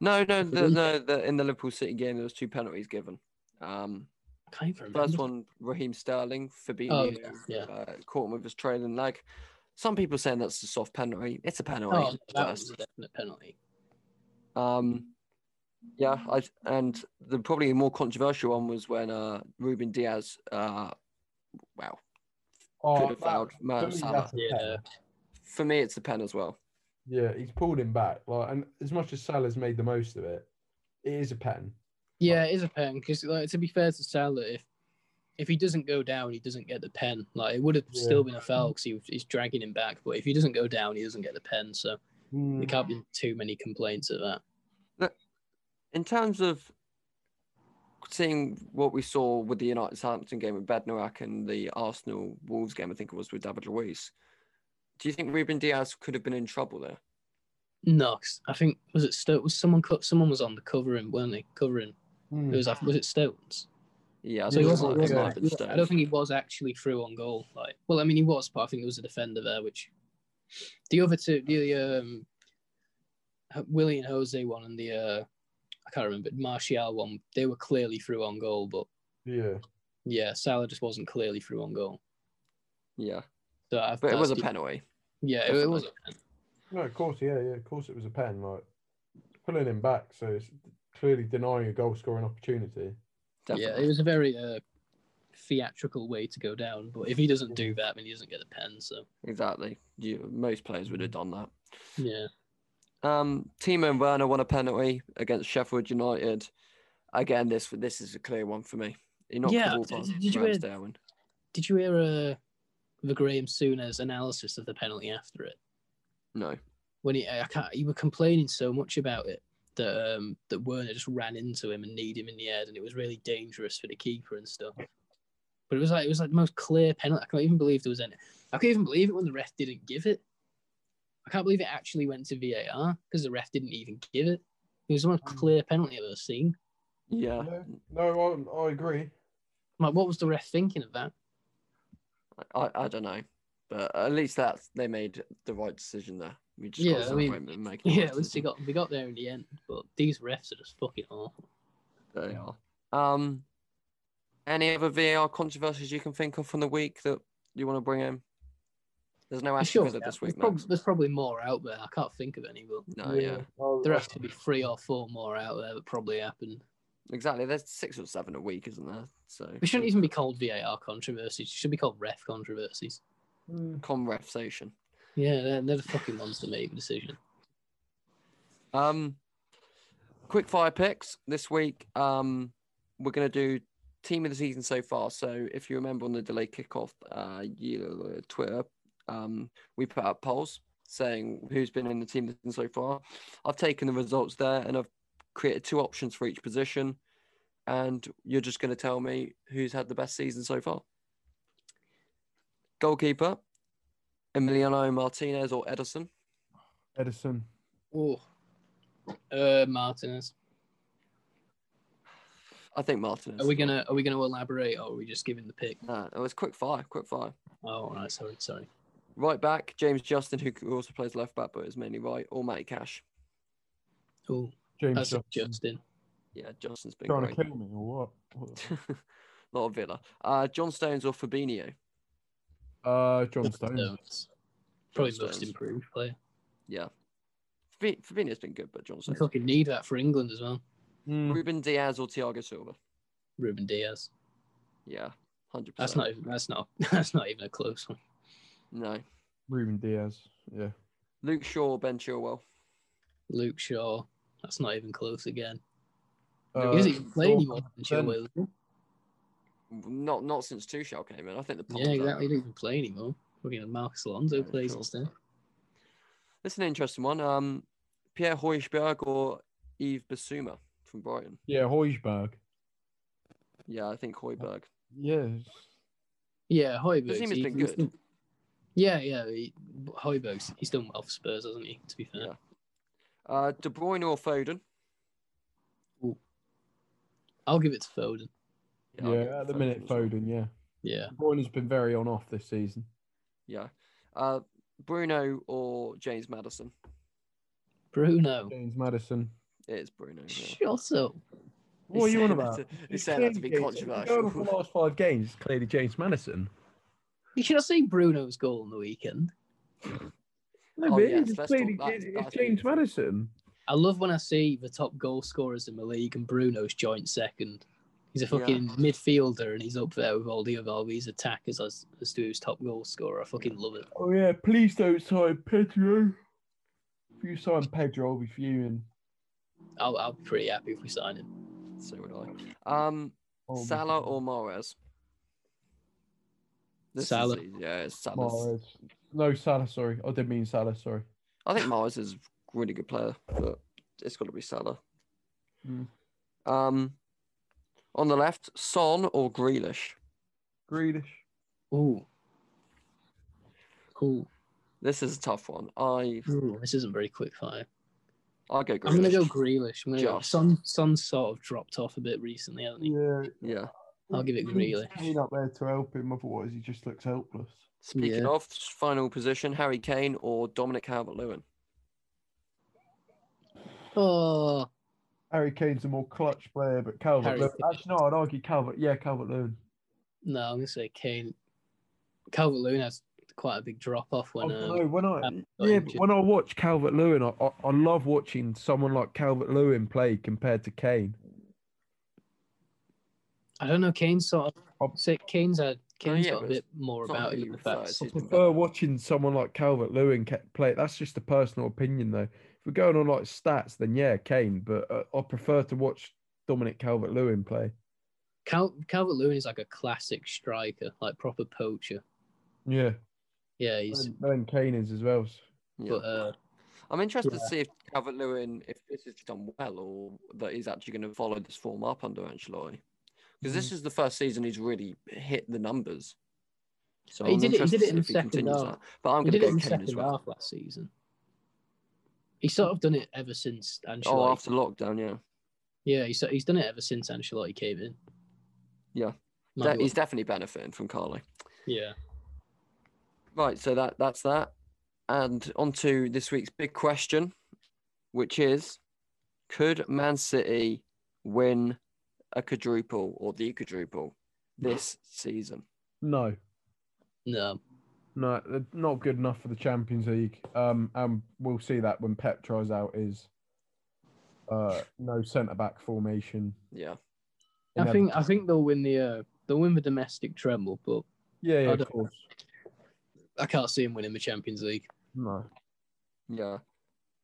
no, no, the, no. The, in the Liverpool City game, there was two penalties given. Um, I can't even remember. first one, Raheem Sterling, Fabinho, Oh, yeah, yeah. Uh, caught him with his trailing leg. Some people saying that's a soft penalty. It's a penalty. Oh, that was a definite penalty. Um, Yeah, I, and the probably more controversial one was when uh, Ruben Dias, uh, wow, Oh, could have fouled for Mo me, Salah. a Yeah. pen. For me, it's the pen as well. Yeah, he's pulled him back. Like, and as much as Salah's made the most of it, it is a pen. Yeah, it is a pen because, like, to be fair to Salah, if if he doesn't go down, he doesn't get the pen. Like, it would have Yeah. still been a foul because he, he's dragging him back. But if he doesn't go down, he doesn't get the pen. So Mm. there can't be too many complaints of that. In terms of seeing what we saw with the United Southampton game with Bednarek and the Arsenal Wolves game, I think it was with David Luiz. Do you think Ruben Dias could have been in trouble there? No, I think was it Stoke? Was someone cut? Someone was on the covering, weren't they? Covering. Mm. It was was it Stones? Yeah, I So he wasn't. might, he it might have been I don't think he was actually through on goal. Like, well, I mean, he was, but I think there was a defender there. Which the other two, the um, Willian Jose one and the uh, I can't remember Martial one. They were clearly through on goal, but Yeah. yeah, Salah just wasn't clearly through on goal. Yeah, So I, but it was a that's the- penalty. Yeah, it, it was. No, of course, yeah, yeah, of course it was a pen. Like pulling him back, so it's clearly denying a goal scoring opportunity. Yeah, it was a very uh, theatrical way to go down. But if he doesn't do that, then he doesn't get the pen. So Exactly. You, most players would have done that. yeah, Um, Timo Werner won a penalty against Sheffield United. Again, this this is a clear one for me. He knocked Yeah, the ball did- past did you hear- did you hear uh, the Graham Souness analysis of the penalty after it? No. when he I can't, he was complaining so much about it that um that Werner just ran into him and kneed him in the head, and it was really dangerous for the keeper and stuff. But it was like it was like the most clear penalty. I can't even believe there was any. I can't even believe it when the ref didn't give it. I can't believe it actually went to VAR because the ref didn't even give it. It was the most clear penalty I've ever seen. Yeah. Yeah. No, I, I agree. Like, what was the ref thinking of that? I, I don't know. But at least that they made the right decision there. We just Yeah, got I to mean, making Yeah, right at least we got we got there in the end. But these refs are just fucking awful. They are. Um, any other VAR controversies you can think of from the week that you want to bring in? There's no Aston Sure, Villa yeah, this there's, week, prob- there's probably more out there. I can't think of any, but No, yeah. I- there I- has to be three or four more out there that probably happened. Exactly. There's six or seven a week, isn't there? So We shouldn't even be called VAR controversies. It should be called ref controversies. Mm. conversation. Yeah, they're, they're the fucking ones that make the decision. Um, quick fire picks this week. Um, we're gonna do team of the season so far. So if you remember on the delay kickoff, uh, you, Twitter, um, we put out polls saying who's been in the team of the season so far. I've taken the results there and I've created two options for each position, and you're just gonna tell me who's had the best season so far. Goalkeeper, Emiliano Martinez or Ederson. Ederson. Oh, uh, Martinez. I think Martinez. Are we gonna are we gonna elaborate or are we just giving the pick? No, it was quick fire, quick fire. Oh, all right, sorry, sorry. Right back, James Justin, who also plays left back, but is mainly right, or Matty Cash. Oh, James that's Justin. Justin. Yeah, Justin's been Trying great. to kill me or what? what? Not a Villa. Uh, John Stones or Fabinho? Uh, John Stones. Stones. Probably John most Stones. improved player. Yeah. Fabinho's been good, but John We Stones. fucking need that for England as well. Mm. Ruben Dias or Thiago Silva? Ruben Dias. Yeah, 100%. That's not even that's not that's not even a close one. No. Ruben Dias. Yeah. Luke Shaw Ben Chilwell? Luke Shaw. That's not even close again. Uh, he doesn't even play Shaw, anymore. than 100%. Chilwell. Not not since Tuchel came in. I think the Yeah, Poms are- exactly. He doesn't even play anymore. Fucking Marcos Alonso Yeah, plays sure. instead. This is an interesting one. Um, Pierre Hojbjerg or Yves Bissouma from Brighton? Yeah, Hojbjerg. Yeah, I think Hojbjerg. Yes. Yeah, Hojbjerg. His team has been good. Yeah, yeah. He, Hojbjerg's he's done well for Spurs, hasn't he? To be fair. Yeah. Uh, De Bruyne or Foden? I'll give it to Foden. Yeah, I'll give it at the Foden minute, as well. Foden, yeah. Yeah. Bruyne has been very on off this season. Yeah. Uh, Bruno or James Maddison? Bruno. James Maddison. It is Bruno. Yeah. Shut up. What are you on about? to- he's It's saying that to be controversial. Going off the last five games, it's clearly James Maddison. You should have seen Bruno's goal on the weekend. No, Oh, but yes, it's, let's clearly, talk- that's- it's that's James. Maddison. I love when I see the top goal scorers in the league and Bruno's joint second. He's a Yeah. fucking midfielder and he's up there with all the other all these attackers as, as to his top goal scorer. I fucking love it. Oh yeah, please don't sign Pedro. If you sign Pedro, I'll be fuming. I'll, I'll be pretty happy if we sign him. So would I. Um, Oh, Salah or Mahrez? This Salah. easy, yeah, it's Salah's. Mahrez. No, Salah. Sorry, I didn't mean Salah. Sorry. I think Mahrez is a really good player, but it's got to be Salah. Mm. Um, on the left, Son or Grealish? Grealish. Ooh. Cool. This is a tough one. I Ooh, this isn't very quick fire. I go Grealish. I'm gonna go Grealish. I'm gonna go. Just. Son Son's sort of dropped off a bit recently, hasn't he? Yeah. Yeah. I'll give it Grealish. He's not there to help him, otherwise he just looks helpless. Speaking Yeah. of final position, Harry Kane or Dominic Calvert-Lewin? Oh, Harry Kane's a more clutch player, but Calvert. Lewin, Actually, no, I'd argue Calvert. Yeah, Calvert Lewin. no, I'm gonna say Kane. Calvert Lewin has quite a big drop off when. I Um, don't when I Cam yeah, but when I watch Calvert Lewin, I, I I love watching someone like Calvert Lewin play compared to Kane. I don't know. Kane's sort Oh. of. Say Kane's a Kane's yeah, got a bit more about it. him. in prefer, fact. I prefer watching someone like Calvert Lewin play. That's just a personal opinion, though. If we're going on like stats, then yeah, Kane. But uh, I prefer to watch Dominic Calvert Lewin play. Cal- Calvert Lewin is like a classic striker, like proper poacher. Yeah, Yeah, he's. and then Kane is as well. Yeah. But uh, I'm interested to see if Calvert Lewin, if this is done well, or that he's actually going to follow this form up under Ancelotti. Because this mm. is the first season he's really hit the numbers. So He I'm did it- he did it in the second half. that. But I'm going to go in Kane second as well. half last season. He's sort of done it ever since oh, Ancelotti. Oh, after lockdown, yeah. Yeah, he's he's done it ever since Ancelotti came in. Yeah. He's definitely benefiting from Carly. yeah. Right, so that that's that. And on to this week's big question, which is could Man City win a quadruple or the quadruple this season? No, No. no, they're not good enough for the Champions League. Um, and we'll see that when Pep tries out his uh no centre back formation. Yeah. I think I think they'll win the uh, they'll win the domestic treble, but yeah, yeah, I of course. I can't see him winning the Champions League. No, Yeah.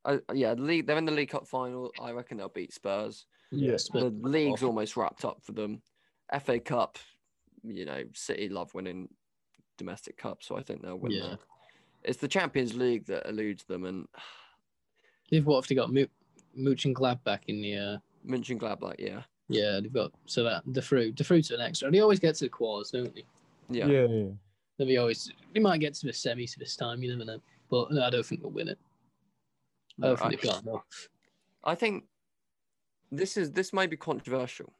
I, yeah, the league, they're in the League Cup final. I reckon they'll beat Spurs. Yeah. Spurs- The league's almost wrapped up for them. FA Cup, you know, City love winning domestic cup, so I think they'll win Yeah. that. It's the Champions League that eludes them, and They've what if they got Mo- Mooch and Glad back in the uh, Monchengladbach, yeah, yeah they've got so that the fruit the fruits are an extra. They always get to the quarters, don't they? yeah, yeah, yeah. They always they might get to the semis this time. You never know, but no, I don't think they'll win it. I don't think I- they've got enough. I think this is this might be controversial,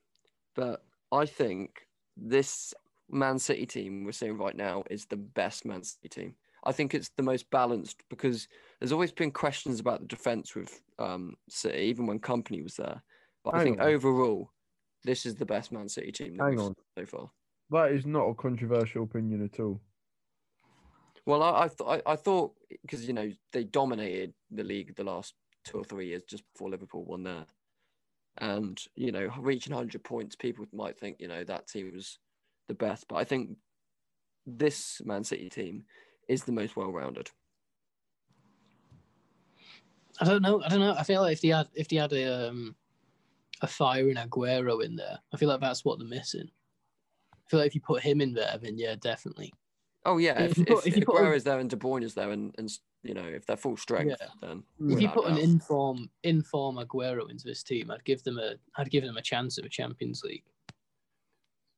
but I think this Man City team we're seeing right now is the best Man City team. I think it's the most balanced because there's always been questions about the defense with um, City, even when Kompany was there. But I think on. overall, this is the best Man City team Hang on. so far. That is not a controversial opinion at all. Well, I I, th- I, I thought because you know they dominated the league the last two or three years just before Liverpool won there, and you know reaching hundred points, people might think you know that team was the best, but I think this Man City team is the most well-rounded. I don't know. I don't know. I feel like if they had if they had a um, a firing Aguero in there, I feel like that's what they're missing. I feel like if you put him in there, then yeah, definitely. Oh yeah, If if, you if, put- if, if you put a- Aguero's there and De Bruyne is there, and, and you know if they're full strength, Yeah. then If If you without put an doubt. inform inform Aguero into this team, I'd give them a I'd give them a chance at a Champions League.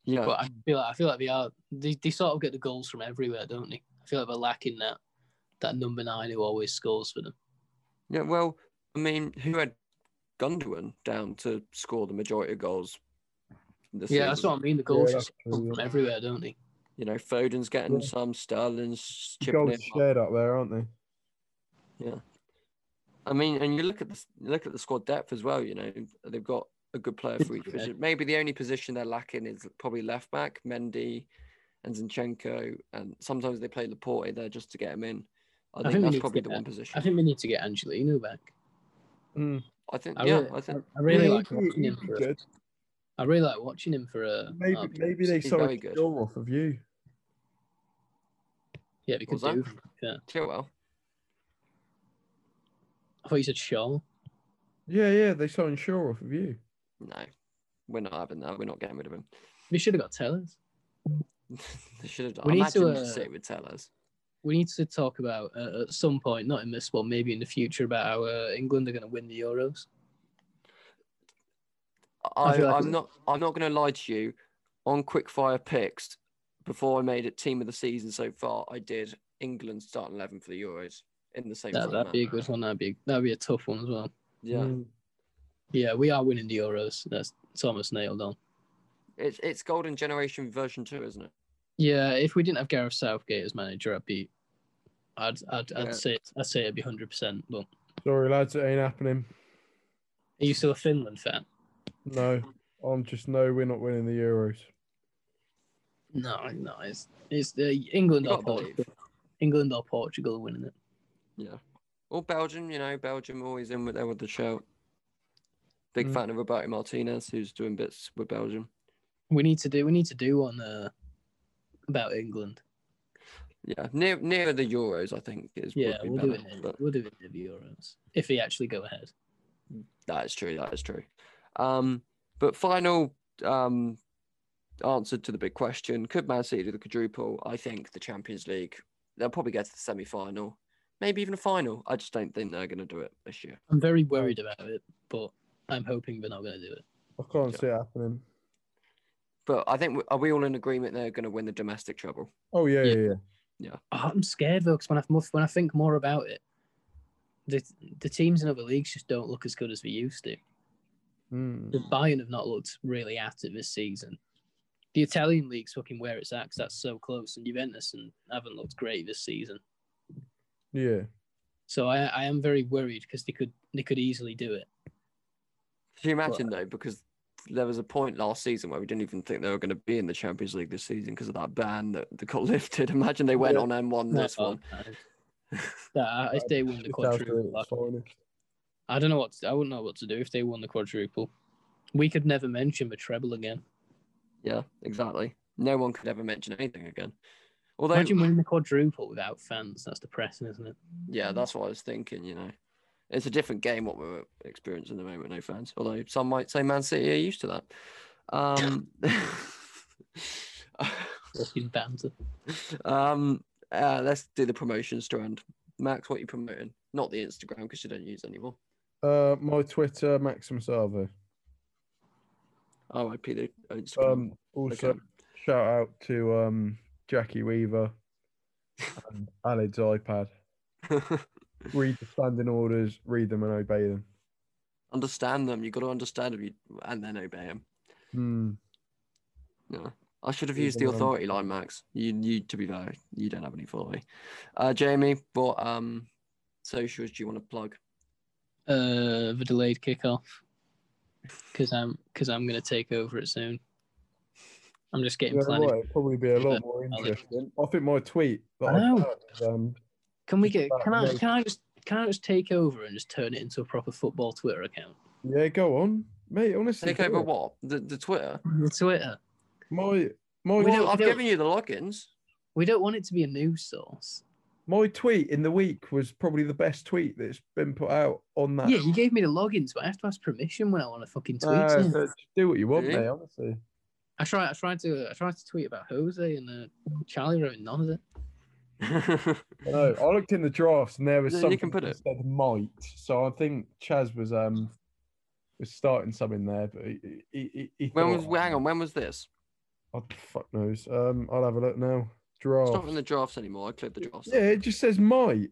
yeah, But I feel like I feel like they are they, they sort of get the goals from everywhere, don't they? I feel like they're lacking that that number nine who always scores for them. yeah. Well, I mean, who had Gundogan down to score the majority of goals? This Yeah, that's what I mean. The goals Yeah, just come from everywhere, don't they? You know, Foden's getting Yeah. some, Sterling's The chipping goals shared up there, aren't they? Yeah, I mean, and you look at the look at the squad depth as well. You know, they've got a good player for each position. Maybe the only position they're lacking is probably left back, Mendy and Zinchenko, and sometimes they play Laporte there just to get him in. I, think, think that's probably the that. one position. I think we need to get Angelino back. Mm. I think I yeah, really, I think I really Yeah, like he'd watching him I really like watching him for a. Maybe maybe they He's very signed good. Shaw off of you. Yeah, because could What was do. Yeah, Chilwell. I thought you said Shaw. Yeah, yeah, they signed Shaw off of you. No, we're not having that. We're not getting rid of him. We should have got Tellers. they should have done. We need to, Imagine uh, City would tell us. We need to talk about uh, at some point, not in this one, maybe in the future, about how uh, England are going to win the Euros. I, feel like I'm it- not. I'm not going to lie to you. On quickfire picks, before I made it team of the season so far, I did England starting eleven for the Euros in the same That, that'd be a good one. That'd be that'd be a tough one as well. Yeah, Mm. Yeah, we are winning the Euros. That's it's almost nailed on. it's it's Golden Generation version two, isn't it? Yeah, if we didn't have Gareth Southgate as manager, I'd be, I'd I'd, I'd say I'd say it'd be hundred percent. But Sorry, lads, it ain't happening. are you still a Finland fan? No, I'm just no. We're not winning the Euros. No, no, it's it's the England You or. Portugal. England or Portugal winning it. Yeah. Or Belgium, you know, Belgium always in with there with the shout. Big Mm. fan of Roberto Martinez, who's doing bits with Belgium. We need to do we need to do one uh, about England. Yeah, near near the Euros, I think is Yeah, would be we'll better. do it. But We'll do it in the Euros if we actually go ahead. that is true. That is true. Um, but final um answer to the big question: Could Man City do the quadruple? I think the Champions League. They'll probably get to the semi final, maybe even a final. I just don't think they're going to do it this year. I'm very worried about it, but I'm hoping they're not going to do it. I can't Yeah. see it happening. But I think are we all in agreement they're going to win the domestic treble? Oh yeah, Yeah. yeah, yeah. Oh, I'm scared though, because when I when I think more about it, the the teams in other leagues just don't look as good as we used to. Mm. The Bayern have not looked really at it this season. The Italian league's fucking where it's at 'cause that's so close, and Juventus and haven't looked great this season. Yeah. So I, I am very worried because they could they could easily do it. Can you imagine though? Because there was a point last season where we didn't even think they were going to be in the Champions League this season because of that ban that, that got lifted. Imagine they went Yeah. on and won this No, one. no. Yeah, if they won the Just after quadruple, its finest. I don't know what to, I wouldn't know what to do if they won the quadruple. We could never mention the treble again. Yeah, exactly. No one could ever mention anything again. Although, Imagine winning the quadruple without fans. That's depressing, isn't it? yeah, that's what I was thinking. You know, it's a different game what we're experiencing at the moment. No fans. Although some might say Man City are used to that. Um, Fucking banter. um, uh, let's do the promotion strand. Max, what are you promoting? Not the Instagram because you don't use it anymore. Uh, my Twitter, Maxim Salvo. Oh, I the Instagram. Um, also Okay. shout out to um Jackie Weaver and Alid's iPad. Read the standing orders, read them and obey them. understand them. You've got to understand them, and then obey them. Hmm. No, I should have used the authority line, Max. You, you, to be fair, you don't have any authority. Uh, Jamie, what um socials do you want to plug? Uh, the delayed kickoff. Because I'm because I'm gonna take over it soon. I'm just getting Yeah, plenty. right, it'd probably be a lot more interesting. I think my tweet that I I know. put um Can we Just get? Can I? most- Can I just? Can I just take over and just turn it into a proper football Twitter account? yeah, go on. Mate, honestly. Take do over it. what? The, the Twitter. Twitter. My my We Well, don't- I've don't- given you the logins. We don't want it to be a news source. My tweet in the week was probably the best tweet that's been put out on that. Yeah, you gave me the logins, but I have to ask permission when I want to fucking tweet. Uh, so just do what you want, Really? mate. Honestly. I tried. I tried to. I tried to tweet about Jose and uh, Charlie wrote none of it. I know. I looked in the drafts and there was Yeah, you can put that it. said might. So I think Chaz was um was starting something there, but he, he, he, he when thought, was? Hang on. When was this? Oh, fuck knows. Um, I'll have a look now. It's not in the drafts anymore. I clicked the drafts. Yeah, it just says might.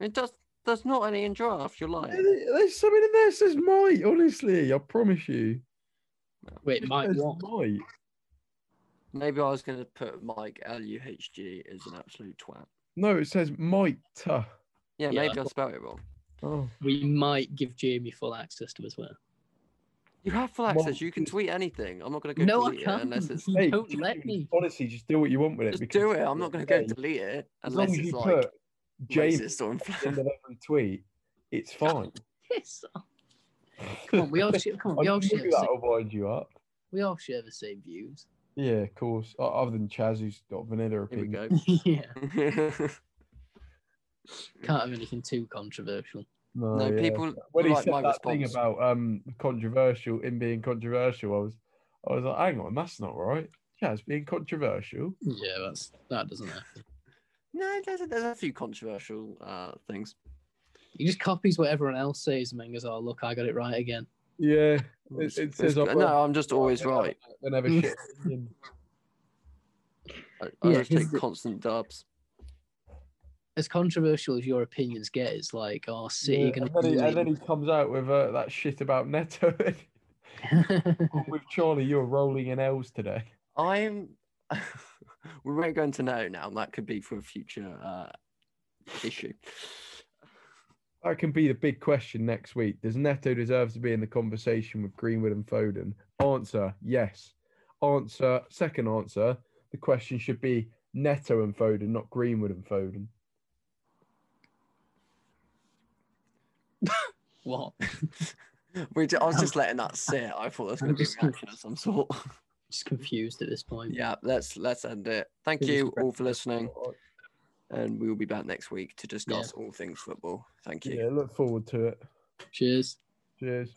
It does. There's not any in draft. You're Yeah, lying. there- There's something in there that says might. Honestly, I promise you. Wait, It Mike, what? Might. Maybe I was going to put Mike L U H G as an absolute twat. No, it says might. Yeah, Yeah. maybe I spelled it wrong. Oh, We might give Jamie full access to his Twitter. You have full Well, access. You can tweet anything. I'm not going to go No, I delete it can't. unless it's. You Mate, don't just let me. Honestly, just do what you want with it. Just because do it. I'm not going to go delete it As long unless as it's you like put Jamie racist or at the end of every tweet, it's oh, fine. yes. off. Come on, we all share, come on, we all knew share, the that'll same, wind you up. we all share the same views. Yeah, of course. Other than Chaz, who's got vanilla Here we opinion. go. yeah, can't have anything too controversial. No, no, yeah. people when he like said my that thing about um controversial in being controversial, I was I was like, hang on, that's not right. Yeah, it's being controversial. Yeah, that's that doesn't happen. No, there's a, there's a few controversial uh, things. He just copies what everyone else says and then goes, "Oh, look, I got it right again." Yeah, it, It's- it it's says good. I've no, I'm just always right. They never shit. I, I Yeah, just take 'cause the- constant dubs. As controversial as your opinions get, it's like, "Oh, City Yeah, gonna." and, then he, and then he comes out with uh, that shit about Neto. with Charlie, you're rolling in L's today. I'm. we won't go into no now. That could be for a future uh, issue. That can be the big question next week. Does Neto deserve to be in the conversation with Greenwood and Foden? Answer: Yes. Answer: Second answer: The question should be Neto and Foden, not Greenwood and Foden. What? We ju- I was just letting that sit. I thought there was going to be a reaction of some sort. Just confused at this point. yeah, let's let's end it. Thank Fingers you all for listening, and we will be back next week to discuss all things football. Thank you. Yeah, look forward to it. Cheers. Cheers.